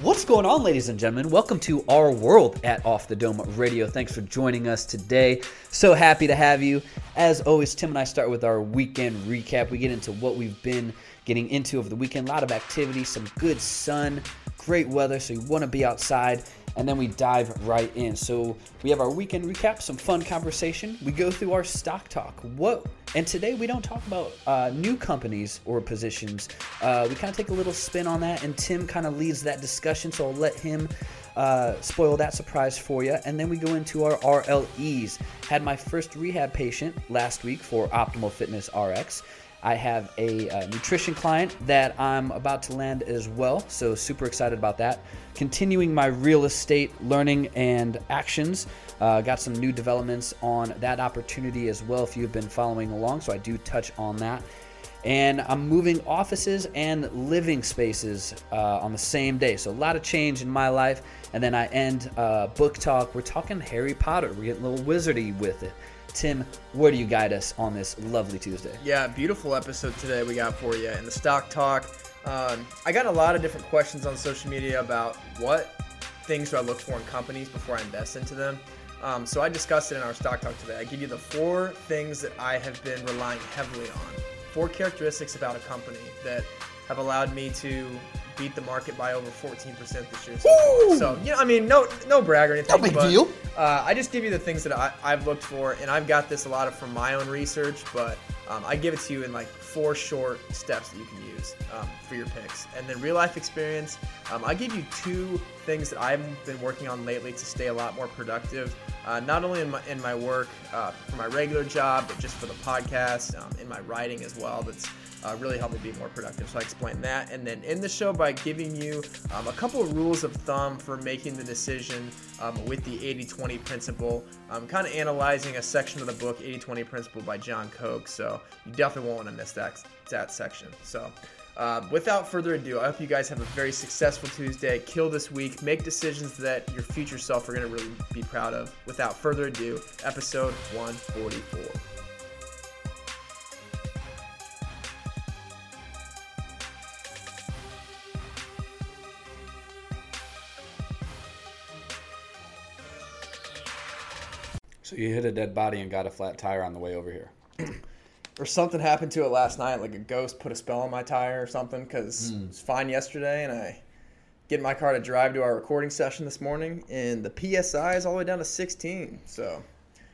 What's going on, ladies and gentlemen? Welcome to our world at Off the Dome Radio. Thanks for joining us today. So happy to have you. As always, Tim and I start with our weekend recap. We get into what we've been getting into over the weekend. A lot of activity, some good sun, great weather, so you want to be outside. And then we dive right in. So we have our weekend recap, some fun conversation. We go through our stock talk. What and today we don't talk about uh, new companies or positions. Uh, we kind of take a little spin on that, and Tim kind of leads that discussion. So I'll let him uh, spoil that surprise for you. And then we go into our RLEs. Had my first rehab patient last week for Optimal Fitness RX. I have a, uh, nutrition client that I'm about to land as well, so super excited about that. Continuing my real estate learning and actions. Uh, got some new developments on that opportunity as well if you've been following along, so I do touch on that. And I'm moving offices and living spaces uh, on the same day. So a lot of change in my life. And then I end uh, book talk. We're talking Harry Potter. We're getting a little wizardy with it. Tim, where do you guide us on this lovely Tuesday? Yeah, beautiful episode today we got for you. In the stock talk, um, I got a lot of different questions on social media about what things do I look for in companies before I invest into them. Um, so I discussed it in our stock talk today. I give you the four things that I have been relying heavily on. Four characteristics about a company that have allowed me to beat the market by over 14% this year. So, so you know, I mean, no, no brag or anything. No big but, deal. Uh, I just give you the things that I, I've looked for, and I've got this a lot of from my own research, but um, I give it to you in like four short steps that you can use um, for your picks. And then real life experience, um, I give you two things that I've been working on lately to stay a lot more productive, uh, not only in my in my work uh, for my regular job, but just for the podcast, um, in my writing as well. That's uh, really helped me be more productive. So I explain that, and then in the show by giving you um, a couple of rules of thumb for making the decision um, with the 80-20 principle. I'm kind of analyzing a section of the book 80-20 principle by John Koch. So you definitely won't want to miss that that section. So. Uh, without further ado, I hope you guys have a very successful Tuesday. Kill this week. Make decisions that your future self are going to really be proud of. Without further ado, episode 144. So you hit a dead body and got a flat tire on the way over here. or something happened to it last night, like a ghost put a spell on my tire or something, because Hmm. it was fine yesterday, and I get in my car to drive to our recording session this morning, and the PSI is all the way down to 16. So,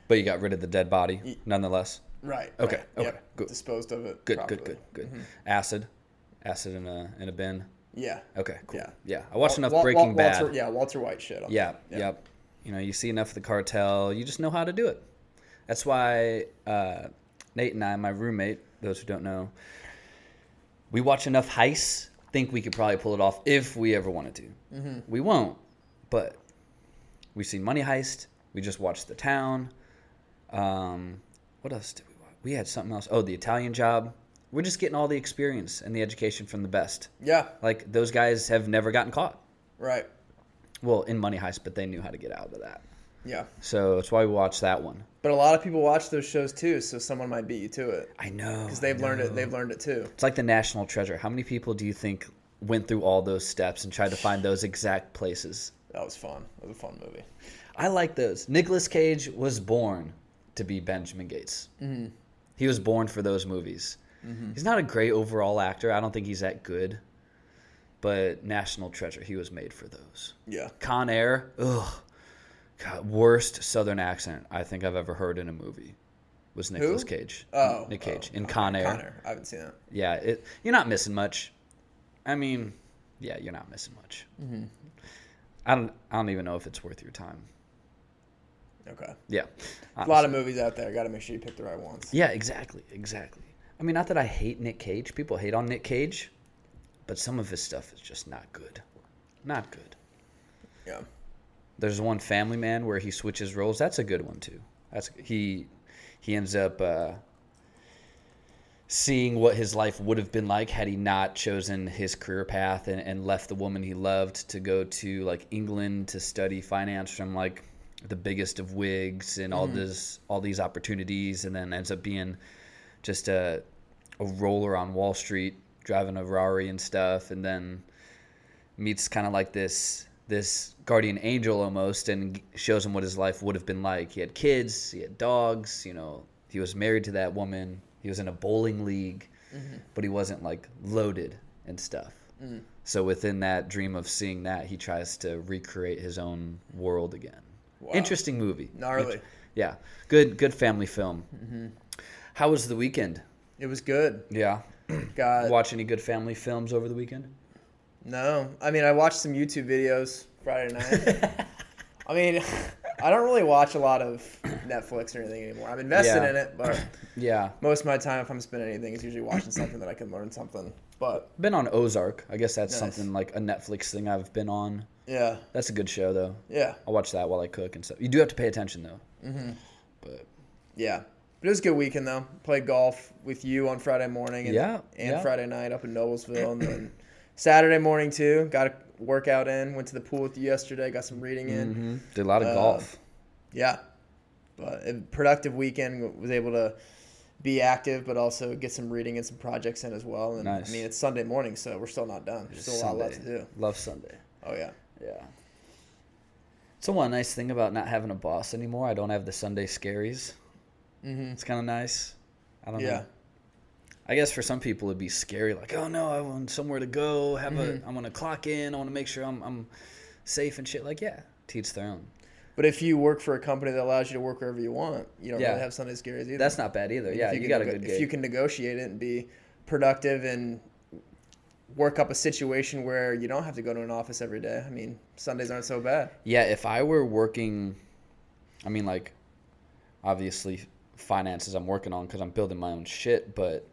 But you got rid of the dead body, nonetheless. right. Okay, right, okay, yep, good. Disposed of it. Good, properly. Mm-hmm. good, good, good. Acid, acid in a in a bin. Yeah. Okay, cool. Yeah. Yeah, I watched Wal- enough Wal- Breaking Wal- Walter, Bad. Yeah, Walter White shit. on Yeah, that. yep. You know, you see enough of the cartel, you just know how to do it. That's why uh, Nate and I, my roommate, those who don't know, we watch enough heists, think we could probably pull it off if we ever wanted to. Mm-hmm. We won't, but we've seen Money Heist. We just watched The Town. Um, what else did we watch? We had something else. Oh, The Italian Job. We're just getting all the experience and the education from the best. Yeah. Like those guys have never gotten caught. Right. Well, in Money Heist, but they knew how to get out of that. Yeah. So that's why we watch that one. But a lot of people watch those shows too, so someone might beat you to it I know. because they've learned it. They've learned it too. It's like the National Treasure. How many people do you think went through all those steps and tried to find those exact places? That was fun. It was a fun movie. I like those. Nicolas Cage was born to be Benjamin Gates. Mm-hmm. He was born for those movies. He's not a great overall actor. I don't think he's that good. But National Treasure, he was made for those. Yeah. Con Air, ugh, God, worst Southern accent I think I've ever heard in a movie was Nicolas Cage. Oh, Nick Cage oh, in. Con Air. Con Air. I haven't seen that. Yeah, it, you're not missing much. I mean, yeah, you're not missing much. Mm-hmm. I don't. I don't even know if it's worth your time. Okay. Yeah, A lot of movies out there. Got to make sure you pick the right ones. Yeah, exactly, exactly. I mean, not that I hate Nick Cage. People hate on Nick Cage, but some of his stuff is just not good. Not good. Yeah. There's one Family Man where he switches roles. That's a good one too. That's he. He ends up uh, seeing what his life would have been like had he not chosen his career path and, and left the woman he loved to go to like England to study finance from like the biggest of wigs and all this all these opportunities and then ends up being just a a roller on Wall Street driving a Rari and stuff and then meets kind of like this this guardian angel almost, and shows him what his life would have been like. He had kids, he had dogs. You know, he was married to that woman. He was in a bowling league, mm-hmm. but he wasn't like loaded and stuff. Mm. So within that dream of seeing that, he tries to recreate his own world again. Wow. Interesting movie. Gnarly. Int- Yeah, good good family film. Mm-hmm. How was the weekend? It was good. Yeah, Got watch any good family films over the weekend? No. I mean, I watched some YouTube videos Friday night. I mean, I don't really watch a lot of Netflix or anything anymore. I'm invested Yeah. in it, but Yeah, most of my time, if I'm spending anything, is usually watching something that I can learn something. But been on Ozark. I guess that's Nice. something like a Netflix thing I've been on. yeah, That's a good show though. yeah, I'll watch that while I cook and stuff. You do have to pay attention though. Mm-hmm. But yeah. But it was a good weekend though. Played golf with you on Friday morning and, Yeah, and yeah. Friday night up in Noblesville, and then Saturday morning too. Got a workout in. Went to the pool with you yesterday. Got some reading in. hmm did a lot of Uh, golf. Yeah, but a productive weekend. Was able to be active, but also get some reading and some projects in as well. And Nice. I mean, it's Sunday morning, so we're still not done. There's still a lot left to do. Love Sunday. Oh yeah. Yeah. So one nice thing about not having a boss anymore, I don't have the Sunday scaries. Mm-hmm. It's kind of nice. I don't Yeah. know. I guess for some people it'd be scary, like, oh no, I want somewhere to go. Have Mm-hmm. a, I want to clock in. I want to make sure I'm, I'm safe and shit. Like, yeah, teach their own. But if you work for a company that allows you to work wherever you want, you don't Yeah. really have Sunday scaries either. That's not bad either. Yeah, you, can got a nego- good If you can negotiate it and be productive and work up a situation where you don't have to go to an office every day. I mean, Sundays aren't so bad. Yeah, if I were working, I mean, like, obviously finances I'm working on because I'm building my own shit. But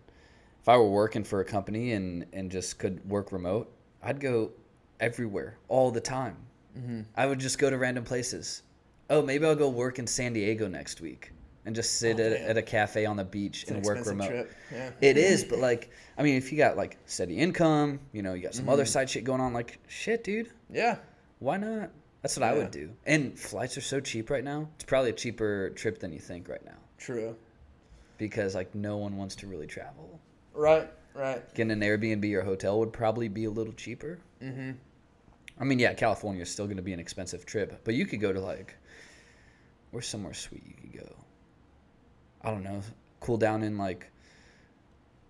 if I were working for a company and and just could work remote, I'd go everywhere all the time. Mm-hmm. I would just go to random places. Oh, maybe I'll go work in San Diego next week and just sit Oh, at, at a cafe on the beach It's an and work remote. Yeah. It is, but like, I mean, if you got like steady income, you know, you got some other Mm-hmm. side shit going on, like, shit, dude, Yeah. why not? That's what I would do. And flights are so cheap right now. It's probably a cheaper trip than you think right now True. because like no one wants to really travel. Right. Right. Getting an Airbnb or hotel would probably be a little cheaper. Mm-hmm. I mean, yeah, California is still going to be an expensive trip, but you could go to like, where's somewhere sweet you could go? I don't know, cool down in like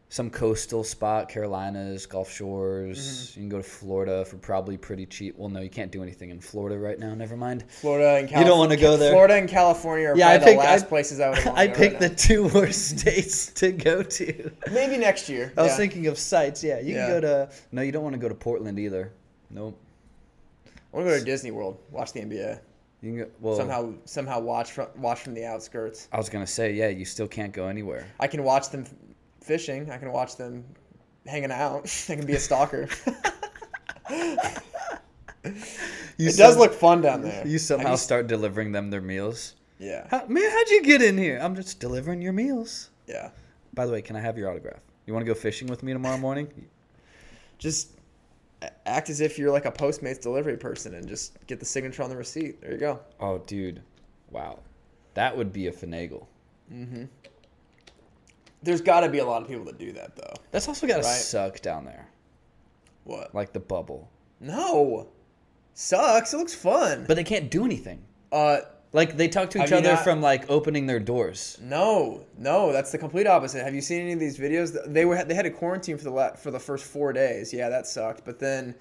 some coastal spot, Carolinas, Gulf Shores. Mm-hmm. You can go to Florida for probably pretty cheap. Well, no, you can't do anything in Florida right now. Never mind. Florida and California. You don't wanna go there? Florida and California are Yeah, I probably picked- the last I- places I would want I to go picked right the two worst states to go to. Maybe next year. I was yeah. thinking of sites. Yeah, you Yeah. can go to. No, you don't want to go to Portland either. Nope. I want to go to Disney World, watch the NBA. You can go, well, somehow, somehow watch from watch from the outskirts. I was gonna say, yeah, you still can't go anywhere. I can watch them fishing. I can watch them hanging out. I can be a stalker. You it does look fun down there. You somehow start delivering them their meals. Yeah, How, man, how'd you get in here? I'm just delivering your meals. yeah. By the way, can I have your autograph? You want to go fishing with me tomorrow morning? Just act as if you're like a Postmates delivery person and just get the signature on the receipt. There you go. Oh, dude, wow, that would be a finagle. Mm-hmm. There's got to be a lot of people that do that though. That's also gotta Right. suck down there, What? like the bubble. No, sucks. It looks fun. But they can't do anything. uh, Like they talk to each other not- from like opening their doors. No, no, that's the complete opposite. Have you seen any of these videos? They were they had a quarantine for the la- for the first four days. Yeah, that sucked. But then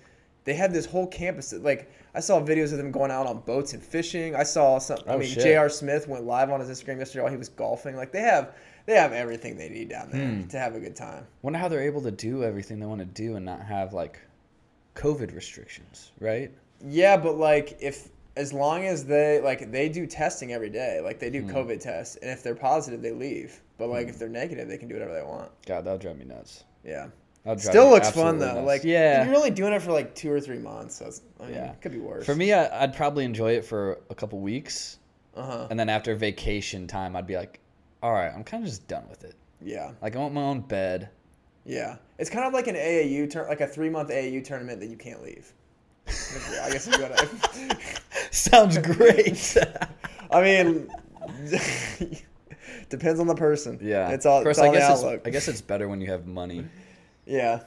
they had this whole campus. that- Like I saw videos of them going out on boats and fishing. I saw some. I Oh, mean, shit. J.R. Smith went live on his Instagram yesterday while he was golfing. Like they have they have everything they need down there Hmm. to have a good time. Wonder how they're able to do everything they want to do and not have like COVID restrictions, right? Yeah, but like if as long as they like they do testing every day, like they do Hmm. COVID tests, and if they're positive, they leave. But like if they're negative, they can do whatever they want. God, that'll drive me nuts. Yeah. Still looks fun though. nuts. Like yeah, you're only doing it for like two or three months. So I mean, Yeah. it could be worse. For me, I, I'd probably enjoy it for a couple weeks, uh huh. and then after vacation time, I'd be like, "All right, I'm kind of just done with it. Yeah, Like, I want my own bed." yeah. It's kind of like an AAU turn, like a three month AAU tournament that you can't leave. I guess you gotta. Sounds great. I mean, depends on the person. yeah, it's all. Of course, it's all I guess the it's. I guess it's better when you have money. yeah,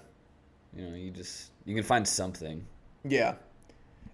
You know, you just you can find something. Yeah,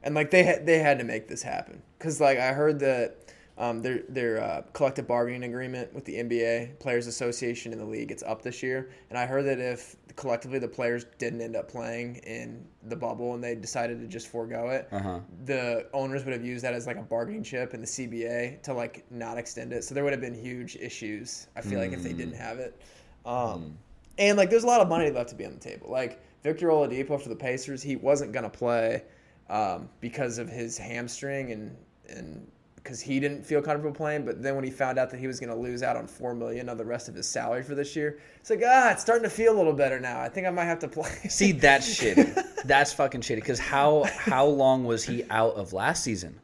and like they had they had to make this happen because like I heard that um, their their uh, collective bargaining agreement with the NBA Players Association in the league it's up this year, and I heard that if collectively the players didn't end up playing in the bubble and they decided to just forego it, Uh-huh. the owners would have used that as like a bargaining chip in the CBA to like not extend it. So there would have been huge issues. I feel like if they Mm. didn't have it, um, and like there's a lot of money left to be on the table. Like Victor Oladipo for the Pacers, he wasn't gonna play um, because of his hamstring and and because he didn't feel comfortable playing. But then when he found out that he was gonna lose out on four million of the rest of his salary for this year, it's like ah, it's starting to feel a little better now. I think I might have to play. See, that's shitty. That's fucking shitty. Because how how long was he out of last season?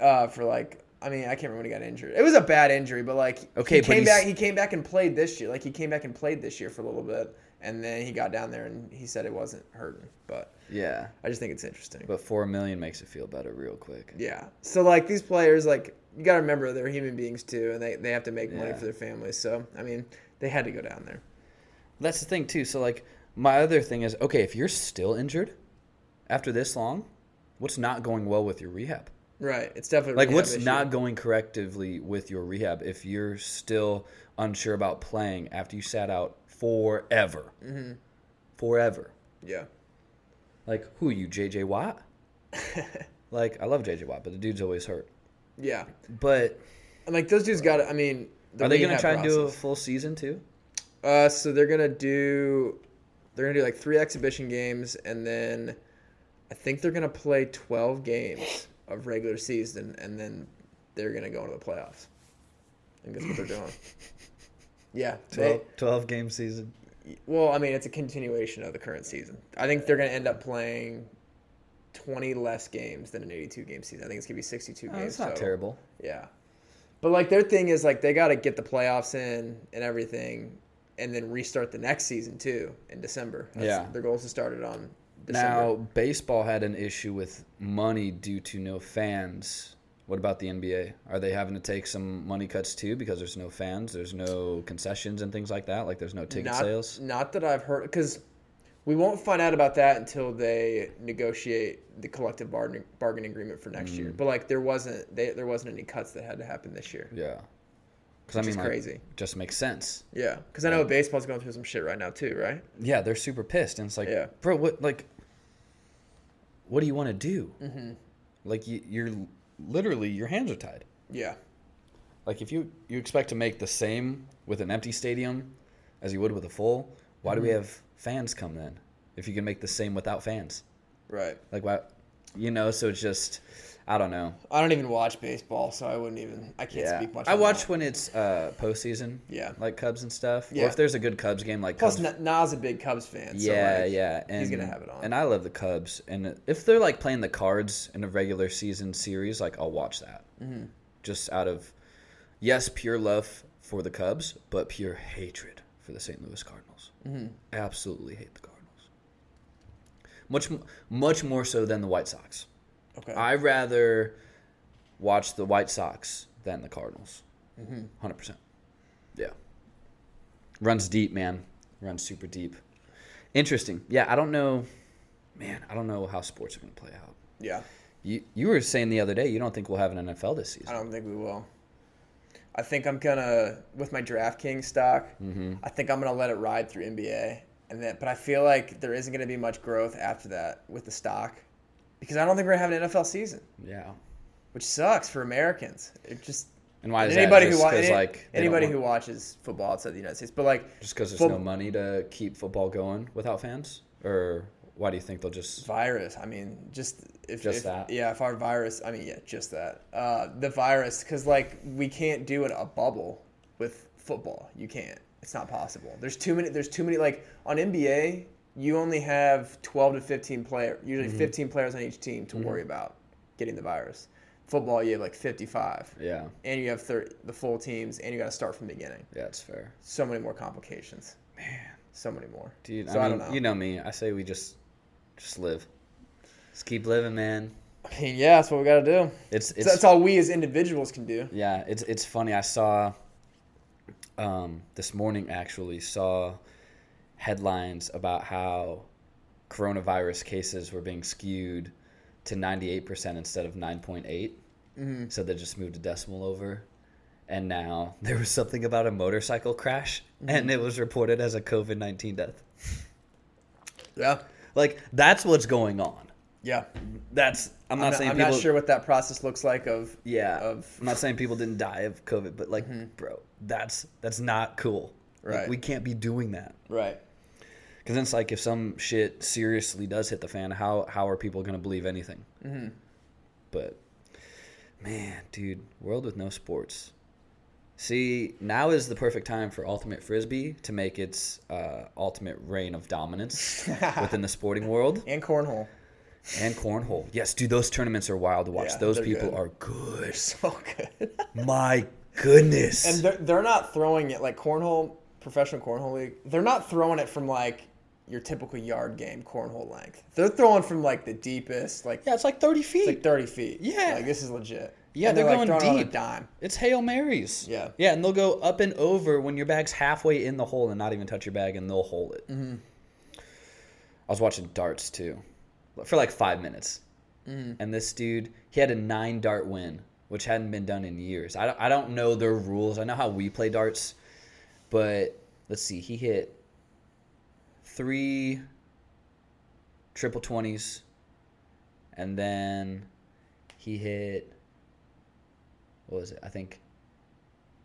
uh, for like I mean I can't remember when he got injured. It was a bad injury, but like Okay, he came back. He came back and played this year. Like he came back and played this year for a little bit, and then he got down there and he said it wasn't hurting. But Yeah, I just think it's interesting. but four million makes it feel better real quick. yeah. So like these players, like you got to remember they're human beings too, and they they have to make money Yeah. for their families. So I mean they had to go down there. That's the thing too. So like my other thing is okay if you're still injured after this long, what's not going well with your rehab? Right. It's definitely Like what's issue. not going correctively with your rehab if you're still unsure about playing after you sat out forever, Mm-hmm. forever. Yeah. Like who are you, JJ Watt? like I love JJ Watt, but the dude's always hurt. Yeah. But And like those dudes got. I mean. the are they gonna rehab try and do a full season too? Uh, so they're gonna do, they're gonna do like three exhibition games, and then I think they're gonna play twelve games of regular season, and then they're gonna go into the playoffs. I think that's what they're doing. Yeah. They, 12, 12 game season. well, I mean, it's a continuation of the current season. I think they're gonna end up playing twenty less games than an eighty-two game season. I think it's gonna be sixty-two Oh, games. that's not total. terrible. Yeah. But like their thing is like they got to get the playoffs in and everything and then restart the next season too in December. Yeah. Their goal is to start it on December. Now, baseball had an issue with money due to no fans. What about the NBA? Are they having to take some money cuts too because there's no fans, there's no concessions and things like that? Like there's no ticket not, sales? Not that I've heard cuz we won't find out about that until they negotiate the collective bargaining, bargaining agreement for next Mm. year. But like there wasn't they, there wasn't any cuts that had to happen this year. Yeah. Because I mean, is like, crazy. just makes sense. Yeah, cuz I know baseball's going through some shit right now too, right? Yeah, they're super pissed, and it's like, Yeah. bro, what like, what do you want to do? Mm-hmm. Like you, you're literally your hands are tied. Yeah. Like if you you expect to make the same with an empty stadium as you would with a full, why do we mm-hmm. have fans come then? If you can make the same without fans, Right. like why, you know? So it's just, I don't know. I don't even watch baseball, so I wouldn't even I can't Yeah, speak much I watch that. when it's uh postseason. Yeah. like Cubs and stuff. Or Yeah. if there's a good Cubs game, like Plus, Cubs. Na- Na's a big Cubs fan. so, yeah, like, yeah, and he's gonna have it on. And I love the Cubs, and if they're like playing the Cards in a regular season series, like I'll watch that. Mm-hmm. Just out of, yes, pure love for the Cubs, but pure hatred for the St. Louis Cardinals. Mm-hmm. Absolutely hate the Cardinals. Much, much more so than the White Sox. Okay. I rather watch the White Sox than the Cardinals. Mm-hmm. 100 percent. Yeah. Runs deep, man. Runs super deep. Interesting. Yeah, I don't know. Man, I don't know how sports are going to play out. yeah, You you were saying the other day you don't think we'll have an NFL this season. I don't think we will. I think I'm gonna with my DraftKings stock. Mm-hmm. I think I'm gonna let it ride through NBA, and then but I feel like there isn't gonna be much growth after that with the stock, because I don't think we're gonna have an NFL season, Yeah. which sucks for Americans. It just And why is anybody that? who Just wa- 'cause, any- like anybody who watches football outside the United States, but like just because there's Fo- no money to keep football going without fans, or why do you think they'll just? virus. I mean, just if Just if- that? Yeah, if our virus. I mean, yeah, just that. Uh, the virus, because like we can't do it a bubble with football. You can't. It's not possible. There's too many. There's too many. Like on NBA, you only have 12 to 15 player. Usually Mm-hmm. 15 players on each team to worry about getting the virus. Football, you have like 55, Yeah. and you have 30, the full teams, and you got to start from the beginning. Yeah, it's fair. So many more complications. Man, So many more. dude. So I, I mean, don't know. you know me. I say we just, just live. Just keep living, man. I mean, yeah, that's what we got to do. It's it's So that's all we as individuals can do. Yeah, it's it's funny. I saw um, this morning actually saw headlines about how coronavirus cases were being skewed to 98% instead of 9.8. Mm-hmm. So they just moved a decimal over. And now there was something about a motorcycle crash, Mm-hmm. and it was reported as a COVID 19 death. Yeah. Like, that's what's going on. Yeah. That's, I'm not I'm, not, saying I'm people. not sure what that process looks like of Yeah, of I'm not saying people didn't die of COVID, but like, bro, that's that's not cool. Like, Right. we can't be doing that. right. Because it's like if some shit seriously does hit the fan, how how are people gonna believe anything? Mm-hmm. But man, dude, world with no sports. See, now is the perfect time for ultimate frisbee to make its uh, ultimate reign of dominance within the sporting world And cornhole. and cornhole. Yes, dude, those tournaments are wild to watch. Yeah, those people good. are good. So good. My goodness. and they're, they're not throwing it like cornhole, professional cornhole league. They're not throwing it from like your typical yard game cornhole length. They're throwing from like the deepest, like yeah, it's like thirty feet. it's like thirty feet. Yeah. like this is legit. Yeah, And they're like, going throwing it on a deep. dime. It's Hail Marys. Yeah. Yeah, and they'll go up and over when your bag's halfway in the hole and not even touch your bag, and they'll hole it. Mm-hmm. I was watching darts too for like five minutes. Mm-hmm. And this dude, he had a nine dart win, which hadn't been done in years. I don't, I don't know their rules. I know how we play darts, but let's see. He hit three triple 20s, and then he hit what was it? I think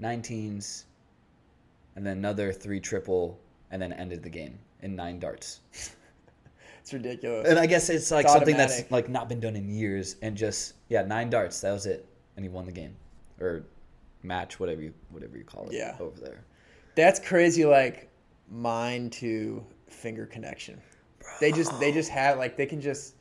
19s, and then another three triple, and then ended the game in nine darts. It's ridiculous. And I guess it's like It's something that's like not been done in years, and just yeah, nine darts. That was it, and he won the game or match, whatever you whatever you call it. Yeah. over there. That's crazy. Like mind to finger connection. They just they just have like they can just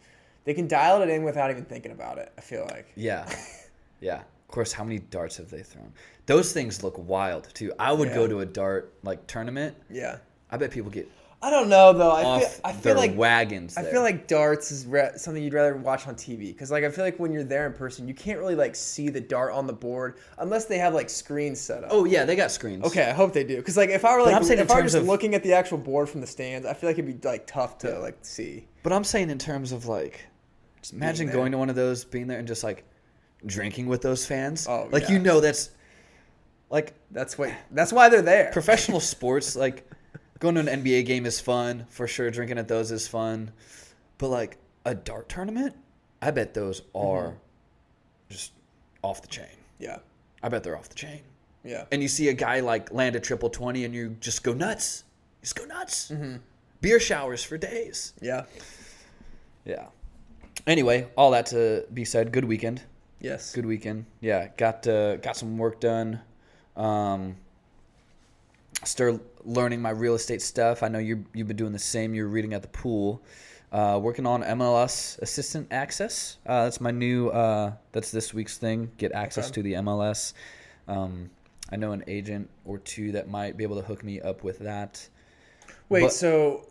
they can dial it in without even thinking about it. I feel like. Yeah, yeah. Of course, how many darts have they thrown? Those things look wild too. I would go to a dart like tournament. Yeah. I bet people get I don't know though. I off feel I feel like wagons. I feel like darts is re- something you'd rather watch on TV because, like, I feel like when you're there in person, you can't really like see the dart on the board unless they have like screens set up. oh yeah, they got screens. okay. I hope they do because, like, if I were like, I'm saying if I were just of- looking at the actual board from the stands, I feel like it'd be like tough to like see. But I'm saying in terms of like, just imagine going to one of those, being there, and just like drinking with those fans. Oh, like yeah. you know that's like That's what. That's why they're there. professional sports. Like going to an NBA game is fun for sure. Drinking at those is fun, but like a dart tournament, I bet those are Mm-hmm. just off the chain. Yeah. I bet they're off the chain. Yeah. And you see a guy like land a triple twenty, and you just go nuts. You just go nuts. Mm-hmm. Beer showers for days. Yeah. Yeah. Anyway, all that to be said, good weekend. Yes. Good weekend. Yeah, got uh, got some work done. Um, start learning my real estate stuff. I know you you've been doing the same. You're reading at the pool. Uh, working on MLS assistant access. Uh, that's my new. Uh, that's this week's thing. Get access Okay. to the MLS. Um, I know an agent or two that might be able to hook me up with that. Wait. But- so,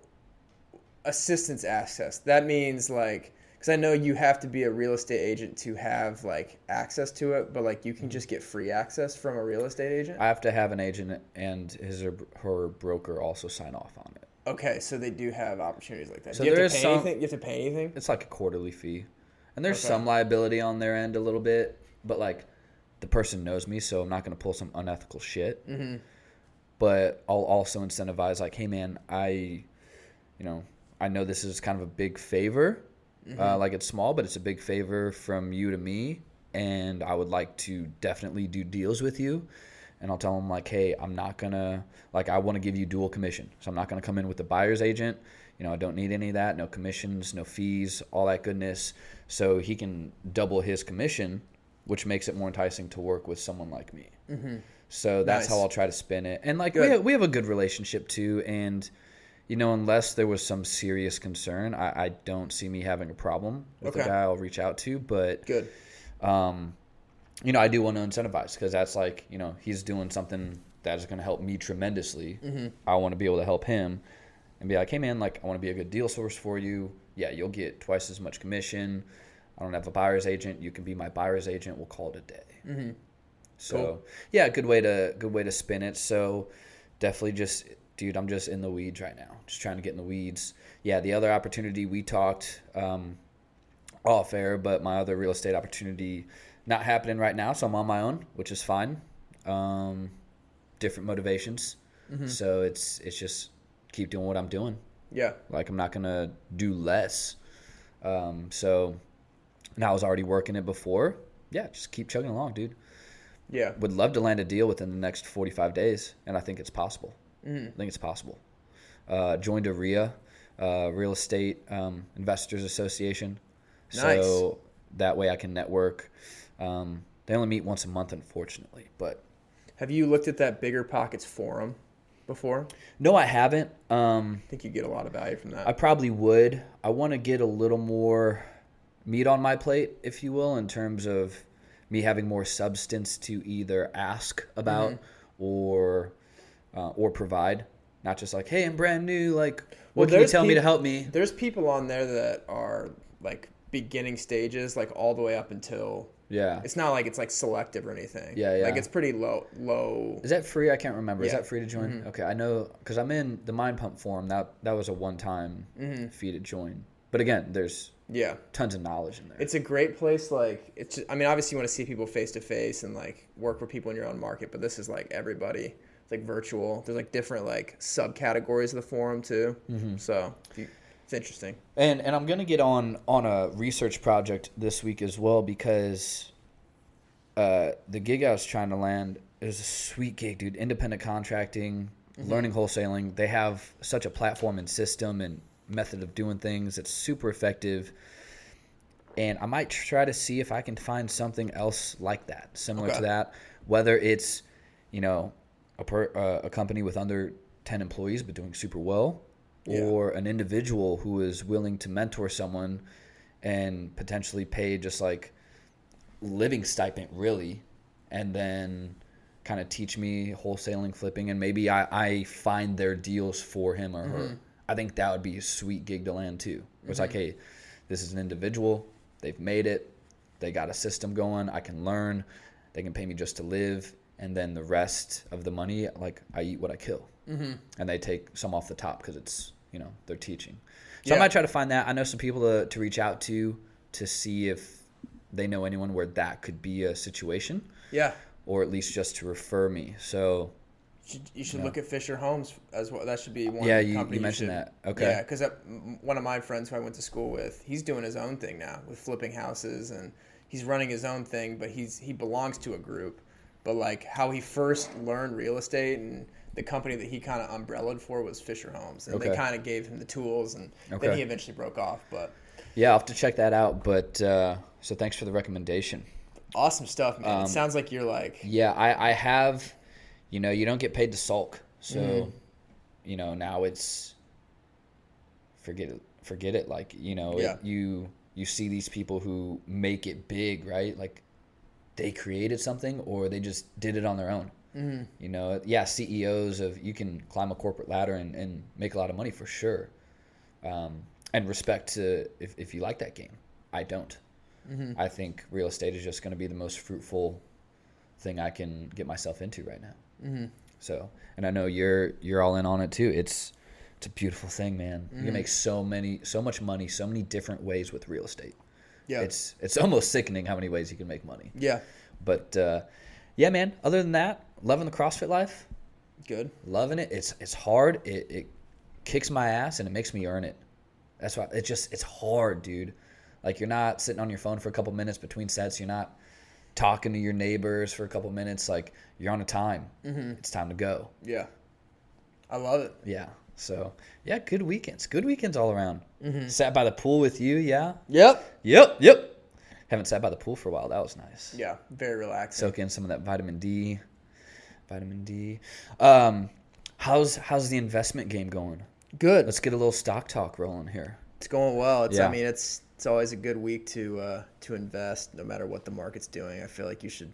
assistance access. That means like. Because I know you have to be a real estate agent to have like access to it, but like you can just get free access from a real estate agent. I have to have an agent and his or her broker also sign off on it. Okay, so they do have opportunities like that. So do you there have to is pay some- anything? You have to pay anything? it's like a quarterly fee and there's Okay. some liability on their end a little bit but like the person knows me so i'm not going to pull some unethical shit Mm-hmm. but i'll also incentivize like hey man i you know i know this is kind of a big favor Mm-hmm. uh, like it's small but it's a big favor from you to me and i would like to definitely do deals with you. And i'll tell them like hey i'm not gonna like i want to give you dual commission. So i'm not gonna come in with the buyer's agent. You know i don't need any of that. No commissions no fees all that goodness. So he can double his commission which makes it more enticing to work with someone like me. So that's Nice. how i'll try to spin it. And like we have, we have a good relationship too and you know unless there was some serious concern i, I don't see me having a problem with the guy i'll reach out to but Good. um, you know, I do want to incentivize because that's like, you know, he's doing something that is going to help me tremendously. Mm-hmm. I want to be able to help him and be like, hey, man, like, I want to be a good deal source for you. Yeah, you'll get twice as much commission. I don't have a buyer's agent. You can be my buyer's agent. We'll call it a day. Mm-hmm. So Cool. yeah, good way to good way to spin it. So definitely just dude, I'm just in the weeds right now, just trying to get in the weeds. Yeah, the other opportunity we talked um, off air, but my other real estate opportunity not happening right now, so I'm on my own, which is fine. Um, different motivations, so it's it's just keep doing what I'm doing. Yeah. Like I'm not gonna do less. Um, so, and I was already working it before. Yeah, just keep chugging along, dude. Yeah. Would love to land a deal within the next 45 days, and I think it's possible. Mm-hmm. I think it's possible. Uh, joined a RIA, uh, Real Estate um, Investors Association. Nice. So that way I can network. Um, they only meet once a month, unfortunately. But Have you looked at that Bigger Pockets forum before? no, I haven't. Um, I think you get a lot of value from that. I probably would. I want to get a little more meat on my plate, if you will, in terms of me having more substance to either ask about Mm-hmm. or uh, or provide. Not just like, hey, I'm brand new. Like, Well, what can you tell me to help me? There's people on there that are like beginning stages, like all the way up until Yeah. it's not like it's like selective or anything. Yeah, yeah. Like it's pretty low, low. Is that free? I can't remember. Is Yeah. Mm-hmm. that free to join? Okay, I know because I'm in the Mind Pump forum. That that was a one time Mm-hmm. fee to join. But again, there's Yeah, tons of knowledge in there. it's a great place. Like it's. Just, I mean, obviously you want to see people face to face and like work with people in your own market, but this is like everybody. It's like virtual. There's like different like subcategories of the forum too. Mm-hmm. So it's interesting. And and I'm gonna get on on a research project this week as well because uh, the gig I was trying to land is a sweet gig, dude. Independent contracting, learning wholesaling. They have such a platform and system and method of doing things that's super effective. And I might try to see if I can find something else like that, similar Okay. to that. Whether it's, you know, a per, uh, a company with under ten employees but doing super well, Yeah. or an individual who is willing to mentor someone and potentially pay just like living stipend really and then kind of teach me wholesaling flipping and maybe I, I find their deals for him or her. I think that would be a sweet gig to land too. Where it's like hey this is an individual. They've made it. They got a system going. I can learn. They can pay me just to live and then the rest of the money like i eat what i kill mm-hmm. and they take some off the top because it's you know they're teaching so i might try to find that i know some people to, to reach out to to see if they know anyone where that could be a situation Yeah. or at least just to refer me so You should, you should look at Fisher Homes as well. That should be one. Yeah, you- you mentioned should- that. Okay. Yeah, because one of my friends who I went to school with, he's doing his own thing now with flipping houses, and he's running his own thing. But he's he belongs to a group. But like how he first learned real estate and the company that he kind of umbrellaed for was Fisher Homes, and they kind of gave him the tools, and Okay. then he eventually broke off. But yeah i'll have to check that out but uh, so thanks for the recommendation awesome stuff, man. Um, it sounds like you're like yeah i i have you know you don't get paid to sulk so Mm-hmm. you know now it's forget it forget it like you know it- you you see these people who make it big right like they created something or they just did it on their own Mm-hmm. you know yeah ceos of you can climb a corporate ladder and, and make a lot of money for sure um, and respect to if, if you like that game i don't Mm-hmm. i think real estate is just going to be the most fruitful thing i can get myself into right now Mm-hmm. so and i know you're you're all in on it too it's it's a beautiful thing man you Mm-hmm. can make so many so much money so many different ways with real estate yeah, it's it's almost sickening how many ways you can make money. Yeah, but uh, yeah man other than that loving the crossfit life. Good. loving it. It's it's hard. It, it kicks my ass and it makes me earn it. That's why it just it's hard dude. Like you're not sitting on your phone for a couple minutes between sets. You're not talking to your neighbors for a couple minutes. Like you're on a time. It's time to go. Yeah, I love it. yeah so yeah good weekends good weekends all around sat by the pool with you yeah Yep. yep yep haven't sat by the pool for a while that was nice Yeah, very relaxing. soak in some of that vitamin D. Vitamin D. Um, how's how's the investment game going? Good. Let's get a little stock talk rolling here. It's going well. It's Yeah. I mean it's it's always a good week to uh, to invest no matter what the market's doing. I feel like you should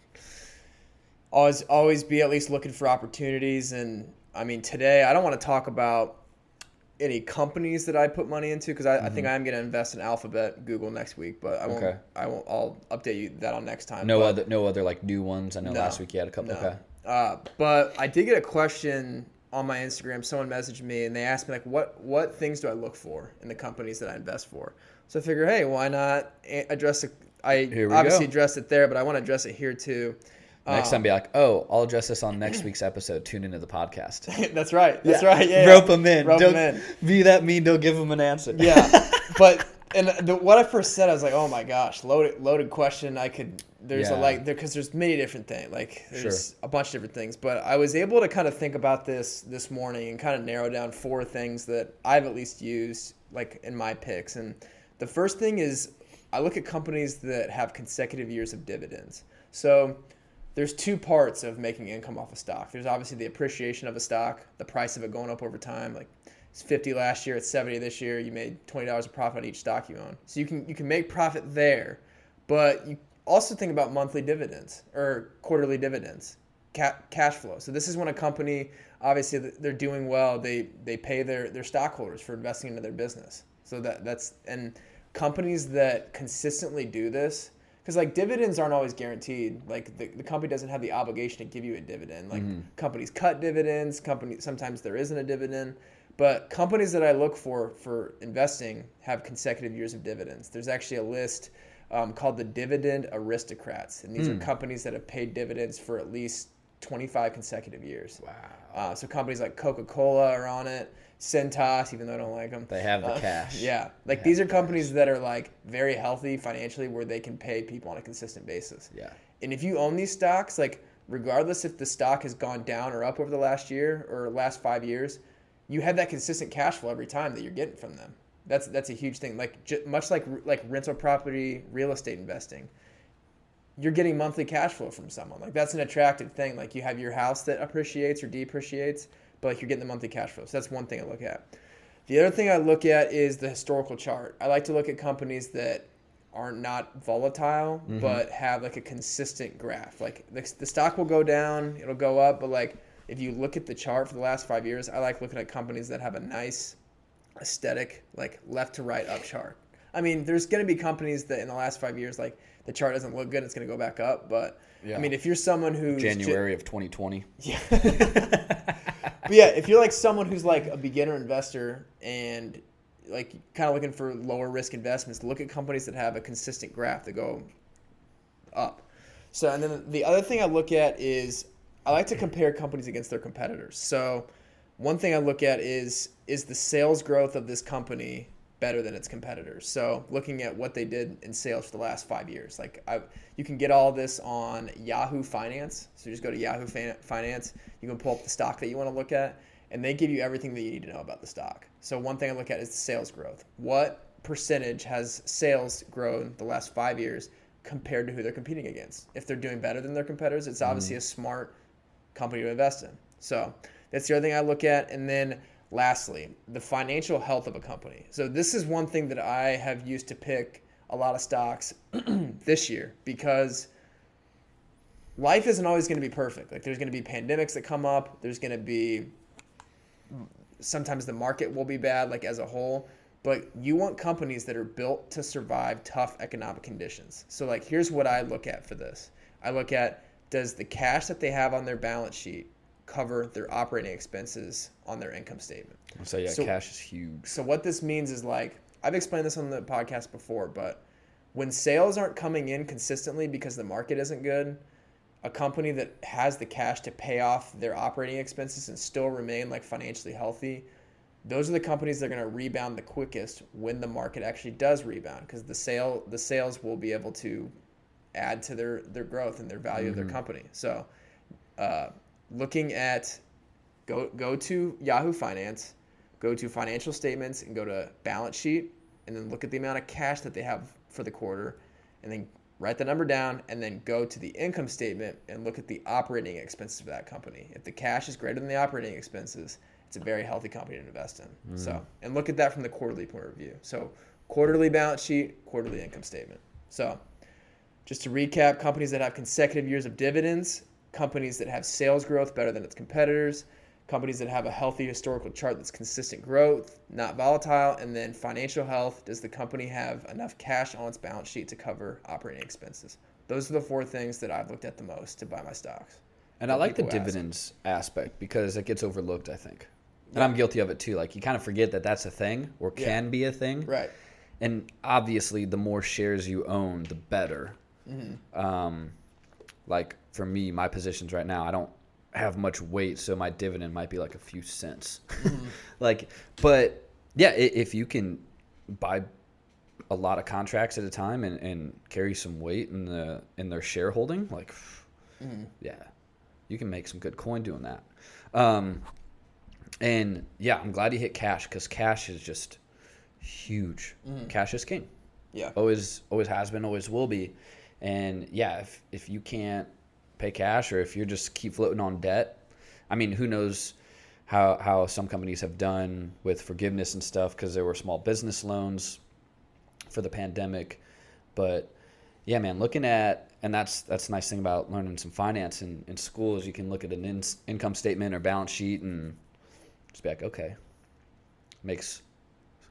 always always be at least looking for opportunities and I mean today I don't want to talk about any companies that I put money into because I, I think I'm going to invest in Alphabet, Google next week, but I won't. Mm-hmm. Okay. I won't. I'll update you that on next time. No but- other no other like new ones. I know No, last week you had a couple. no. Okay. Uh, but I did get a question on my Instagram, someone messaged me and they asked me like, what what things do I look for in the companies that I invest for? So I figure, hey, why not address it? I obviously go. addressed it there, but I want to address it here too. Next time, oh. be like, "Oh, I'll address this on next week's episode. Tune into the podcast." that's right. That's yeah. right. Yeah, rope them in. Rope don't them in. Be that mean. Don't give them an answer. Yeah, but and the, what I first said, I was like, "Oh my gosh, loaded loaded question." I could there's yeah. a like there because there's many different things like there's sure. a bunch of different things but i was able to kind of think about this this morning and kind of narrow down four things that i've at least used like in my picks and the first thing is i look at companies that have consecutive years of dividends so there's two parts of making income off a stock there's obviously the appreciation of a stock the price of it going up over time like it's 50 last year it's 70 this year you made $20 of profit on each stock you own so you can you can make profit there but you also think about monthly dividends or quarterly dividends, ca- cash flow. So this is when a company, obviously, they're doing well. They they pay their their stockholders for investing into their business. So that that's and companies that consistently do this because like dividends aren't always guaranteed like the, the company doesn't have the obligation to give you a dividend like mm-hmm. companies cut dividends companies sometimes there isn't a dividend but companies that i look for for investing have consecutive years of dividends there's actually a list um, called the Dividend Aristocrats, and these mm. are companies that have paid dividends for at least 25 consecutive years. Wow. Uh, so companies like Coca Cola are on it. Cintas, even though I don't like them. They have the uh, cash. Yeah. Like these are the companies cash. that are like very healthy financially where they can pay people on a consistent basis. Yeah. And if you own these stocks, like regardless if the stock has gone down or up over the last year or last five years, you have that consistent cash flow every time that you're getting from them. That's that's a huge thing. Like j- much like like rental property, real estate investing, you're getting monthly cash flow from someone. Like that's an attractive thing. Like you have your house that appreciates or depreciates, but like you're getting the monthly cash flow. So that's one thing I look at. The other thing I look at is the historical chart. I like to look at companies that are not volatile mm-hmm. but have like a consistent graph. Like the, the stock will go down, it'll go up, but like if you look at the chart for the last five years, I like looking at companies that have a nice aesthetic, like left to right up chart. I mean, there's going to be companies that in the last five years, like the chart doesn't look good, it's going to go back up. But yeah. I mean, if you're someone who's January of 2020, yeah, but yeah, if you're like someone who's like a beginner investor and like kind of looking for lower risk investments, look at companies that have a consistent graph that go up. So, and then the other thing I look at is I like to compare companies against their competitors. So one thing I look at is is the sales growth of this company better than its competitors. So looking at what they did in sales for the last five years, like I, you can get all this on Yahoo Finance. So you just go to Yahoo Finance. You can pull up the stock that you want to look at, and they give you everything that you need to know about the stock. So one thing I look at is the sales growth. What percentage has sales grown the last five years compared to who they're competing against? If they're doing better than their competitors, it's obviously mm. a smart company to invest in. So that's the other thing I look at. And then lastly, the financial health of a company. So this is one thing that I have used to pick a lot of stocks this year because life isn't always going to be perfect. Like there's going to be pandemics that come up. There's going to be sometimes the market will be bad like as a whole, but you want companies that are built to survive tough economic conditions. So like here's what I look at for this. I look at does the cash that they have on their balance sheet cover their operating expenses on their income statement. So yeah, so, cash is huge. So what this means is like I've explained this on the podcast before, but when sales aren't coming in consistently because the market isn't good, a company that has the cash to pay off their operating expenses and still remain like financially healthy, those are the companies that are going to rebound the quickest when the market actually does rebound because the sale the sales will be able to add to their their growth and their value mm-hmm. of their mm-hmm. company. So uh, looking at go go to Yahoo Finance, go to financial statements and go to balance sheet and then look at the amount of cash that they have for the quarter and then write the number down and then go to the income statement and look at the operating expenses of that company. If the cash is greater than the operating expenses, it's a very healthy company to invest in. Mm. So, and look at that from the quarterly point of view. So, quarterly balance sheet, quarterly income statement. So, just to recap, companies that have consecutive years of dividends companies that have sales growth better than its competitors, companies that have a healthy historical chart that's consistent growth, not volatile, and then financial health. Does the company have enough cash on its balance sheet to cover operating expenses? Those are the four things that I've looked at the most to buy my stocks. And I like the people ask. dividends aspect because it gets overlooked, I think. And I'm guilty of it too. Like you kind of forget that that's a thing or Yeah. can be a thing. Right. And obviously, the more shares you own, the better. Mm-hmm. Um, like for me, my positions right now, I don't have much weight, so my dividend might be like a few cents. Mm-hmm. like, but yeah, if you can buy a lot of contracts at a time and, and carry some weight in the in their shareholding, like, Mm-hmm. yeah, you can make some good coin doing that. Um, and yeah, I'm glad you hit cash because cash is just huge. Mm-hmm. Cash is king Yeah. always always has been always will be and yeah if if you can't pay cash or if you're just keep floating on debt i mean who knows how how some companies have done with forgiveness and stuff because there were small business loans for the pandemic but yeah man looking at and that's that's the nice thing about learning some finance in, in school is you can look at an in, income statement or balance sheet and just be like okay makes